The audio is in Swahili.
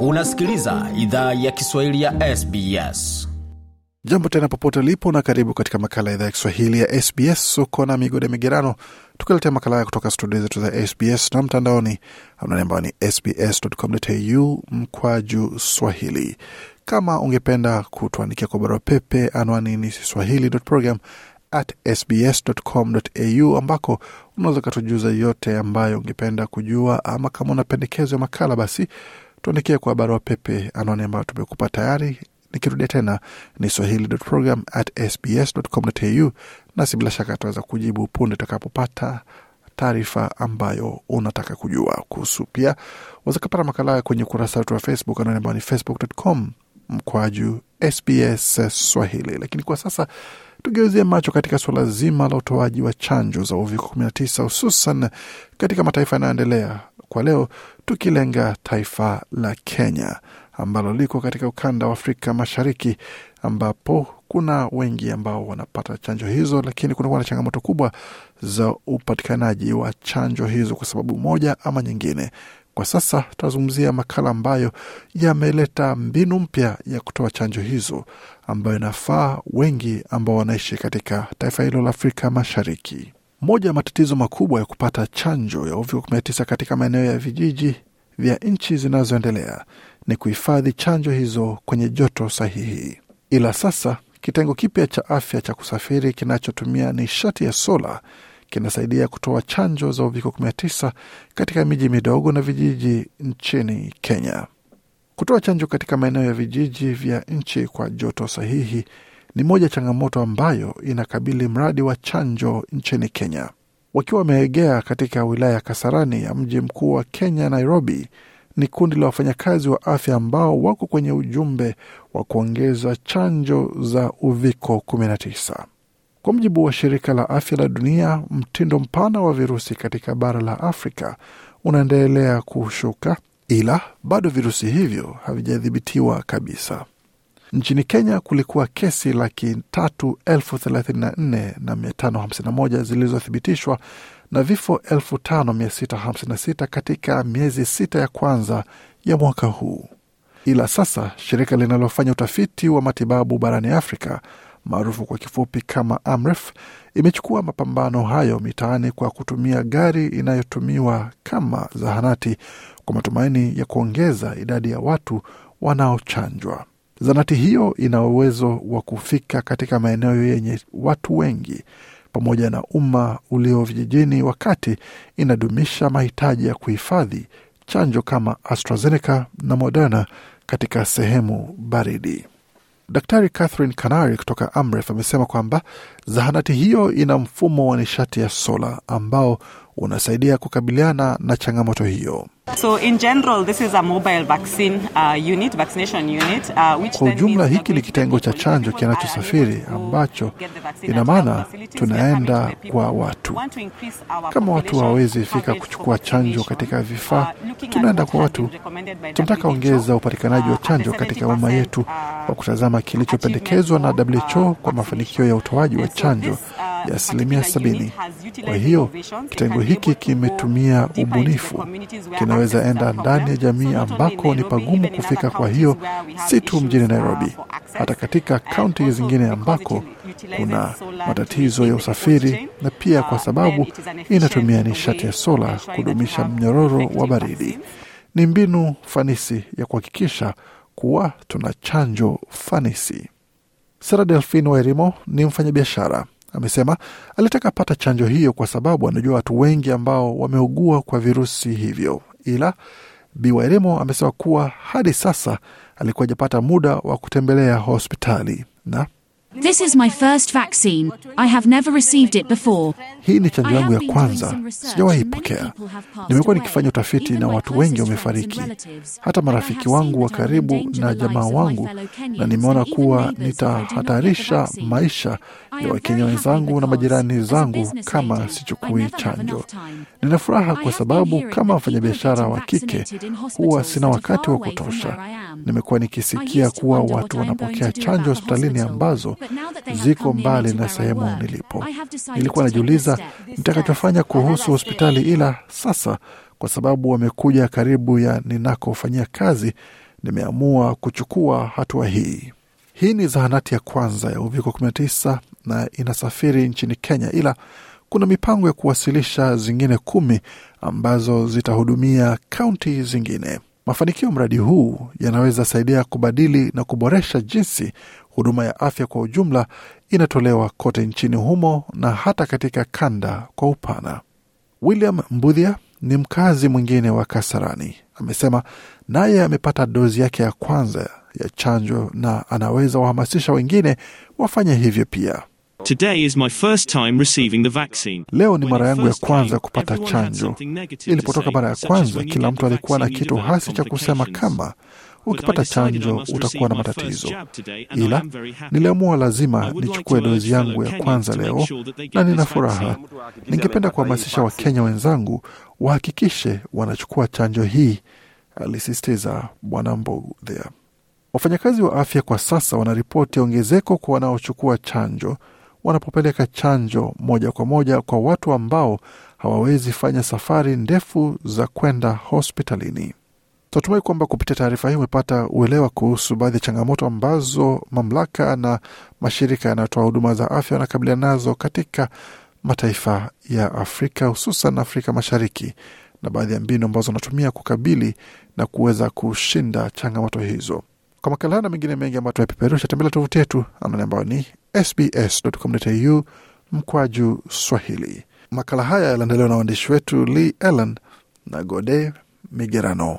Unasikiliza idhaa ya Kiswahili ya SBS. Jambo tena popote ulipo na karibu katika makala ya idhaa ya Kiswahili ya SBS. Uko na migode migerano, tukiletea makala haya kutoka studio zetu za SBS na mtandaoni, anwani ambayo ni sbs.com.au mkwaju swahili. Kama ungependa kutuandikia kwa barua pepe, anwani ni swahili.program at sbs.com.au ambako unaweza ukatujuza yote ambayo ungependa kujua, ama kama una pendekezo ya makala, basi tuandikie kwa barua pepe, anwani ambayo tumekupa tayari. Nikirudia tena ni swahili.program@sbs.com.au, nasi bila shaka tutaweza kujibu punde tutakapopata taarifa ambayo unataka kujua kuhusu. Pia waweza makala kwenye ukurasa wetu wa Facebook anwani ambayo ni facebook.com mkwaju SBS Swahili. Lakini kwa sasa tugeuzie macho katika suala zima la utoaji wa chanjo za uviko 19 hususan katika mataifa yanayoendelea, kwa leo tukilenga taifa la Kenya ambalo liko katika ukanda wa Afrika Mashariki, ambapo kuna wengi ambao wanapata chanjo hizo, lakini kunakuwa na changamoto kubwa za upatikanaji wa chanjo hizo kwa sababu moja ama nyingine. Kwa sasa tunazungumzia makala ambayo yameleta mbinu mpya ya kutoa chanjo hizo ambayo inafaa wengi ambao wanaishi katika taifa hilo la Afrika Mashariki. Moja ya matatizo makubwa ya kupata chanjo ya uviko 19 katika maeneo ya vijiji vya nchi zinazoendelea ni kuhifadhi chanjo hizo kwenye joto sahihi. Ila sasa kitengo kipya cha afya cha kusafiri kinachotumia nishati ya sola kinasaidia kutoa chanjo za uviko 19 katika miji midogo na vijiji nchini Kenya. Kutoa chanjo katika maeneo ya vijiji vya nchi kwa joto sahihi ni moja changamoto ambayo inakabili mradi wa chanjo nchini Kenya. Wakiwa wameegea katika wilaya ya Kasarani ya mji mkuu wa Kenya, Nairobi, ni kundi la wafanyakazi wa afya ambao wako kwenye ujumbe wa kuongeza chanjo za uviko 19. Kwa mujibu wa shirika la afya la dunia, mtindo mpana wa virusi katika bara la Afrika unaendelea kushuka, ila bado virusi hivyo havijadhibitiwa kabisa. Nchini Kenya kulikuwa kesi laki tatu elfu thelathini na nne na mia tano hamsini na moja zilizothibitishwa na vifo elfu tano mia sita hamsini na sita katika miezi sita ya kwanza ya mwaka huu. Ila sasa shirika linalofanya utafiti wa matibabu barani Afrika maarufu kwa kifupi kama AMREF imechukua mapambano hayo mitaani kwa kutumia gari inayotumiwa kama zahanati kwa matumaini ya kuongeza idadi ya watu wanaochanjwa. Zahanati hiyo ina uwezo wa kufika katika maeneo yenye watu wengi pamoja na umma ulio vijijini, wakati inadumisha mahitaji ya kuhifadhi chanjo kama AstraZeneca na Moderna katika sehemu baridi. Daktari Catherine Canary kutoka Amref amesema kwamba zahanati hiyo ina mfumo wa nishati ya sola ambao unasaidia kukabiliana na changamoto hiyo. So in general, this is a mobile vaccine, uh, unit, vaccination unit, uh, which Kwa ujumla hiki ni kitengo cha chanjo kinachosafiri ambacho ina maana tunaenda kwa watu. Kama watu hawawezi fika kuchukua chanjo katika vifaa, tunaenda kwa watu. Tunataka ongeza upatikanaji wa chanjo katika umma yetu kwa kutazama kilichopendekezwa na WHO kwa mafanikio ya utoaji wa chanjo ya asilimia sabini. Kwa hiyo kitengo hiki kimetumia ubunifu, kinaweza enda ndani ya jamii ambako ni pagumu kufika. Kwa hiyo si tu mjini Nairobi, hata katika kaunti zingine ambako kuna matatizo ya usafiri, na pia kwa sababu inatumia nishati ya sola kudumisha mnyororo wa baridi. Ni mbinu fanisi ya kuhakikisha kuwa tuna chanjo fanisi. Sara Delfin Wairimo ni mfanyabiashara amesema alitaka pata chanjo hiyo kwa sababu anajua watu wengi ambao wameugua kwa virusi hivyo, ila Bi Wairimo amesema kuwa hadi sasa alikuwa hajapata muda wa kutembelea hospitali. Na This is my first vaccine. I have never received it before. hii ni chanjo yangu ya kwanza, sijawahi pokea. Nimekuwa nikifanya utafiti na watu wengi wamefariki, hata marafiki wangu wa karibu na jamaa wangu, na nimeona kuwa nitahatarisha maisha ya Wakenya wenzangu na majirani zangu kama sichukui chanjo. Nina furaha kwa sababu kama mfanyabiashara wa kike huwa sina wakati wa kutosha. Nimekuwa nikisikia kuwa watu wanapokea chanjo hospitalini ambazo ziko mbali na sehemu nilipo. Nilikuwa najiuliza nitakachofanya kuhusu hospitali, ila sasa kwa sababu wamekuja karibu ya ninakofanyia kazi, nimeamua kuchukua hatua hii. Hii ni zahanati ya kwanza ya uviko 19 na inasafiri nchini Kenya, ila kuna mipango ya kuwasilisha zingine kumi ambazo zitahudumia kaunti zingine. Mafanikio mradi huu yanaweza saidia kubadili na kuboresha jinsi huduma ya afya kwa ujumla inatolewa kote nchini humo na hata katika kanda kwa upana. William Mbudhia ni mkazi mwingine wa Kasarani, amesema naye amepata dozi yake ya kwanza ya chanjo na anaweza wahamasisha wengine wafanye hivyo pia. Today is my first time receiving the vaccine. Leo ni mara yangu ya kwanza kupata chanjo. Ilipotoka mara ya kwanza, kila mtu alikuwa na kitu hasi cha kusema kama ukipata chanjo utakuwa na matatizo. Ila niliamua lazima nichukue dozi yangu ya kwanza leo na nina furaha. Ningependa kuhamasisha Wakenya wenzangu wahakikishe wanachukua chanjo hii, alisisitiza Bwana Mbothea. Wafanyakazi wa afya kwa sasa wanaripoti ongezeko kwa wanaochukua chanjo wanapopeleka chanjo moja kwa moja kwa watu ambao hawawezi fanya safari ndefu za kwenda hospitalini. Tunatumai kwamba kupitia taarifa hii umepata uelewa kuhusu baadhi ya changamoto ambazo mamlaka na mashirika yanayotoa huduma za afya wanakabiliana nazo katika mataifa ya Afrika hususan Afrika Mashariki na baadhi ya mbinu ambazo wanatumia kukabili na kuweza kushinda changamoto hizo. Kwa makala haya na mengine mengi ambayo tumepeperusha, tembelea tovuti yetu anwani ambayo ni sbs.com.au mkwaju Swahili. Makala haya yaliandaliwa na waandishi wetu Lee Allen na Gode Migerano.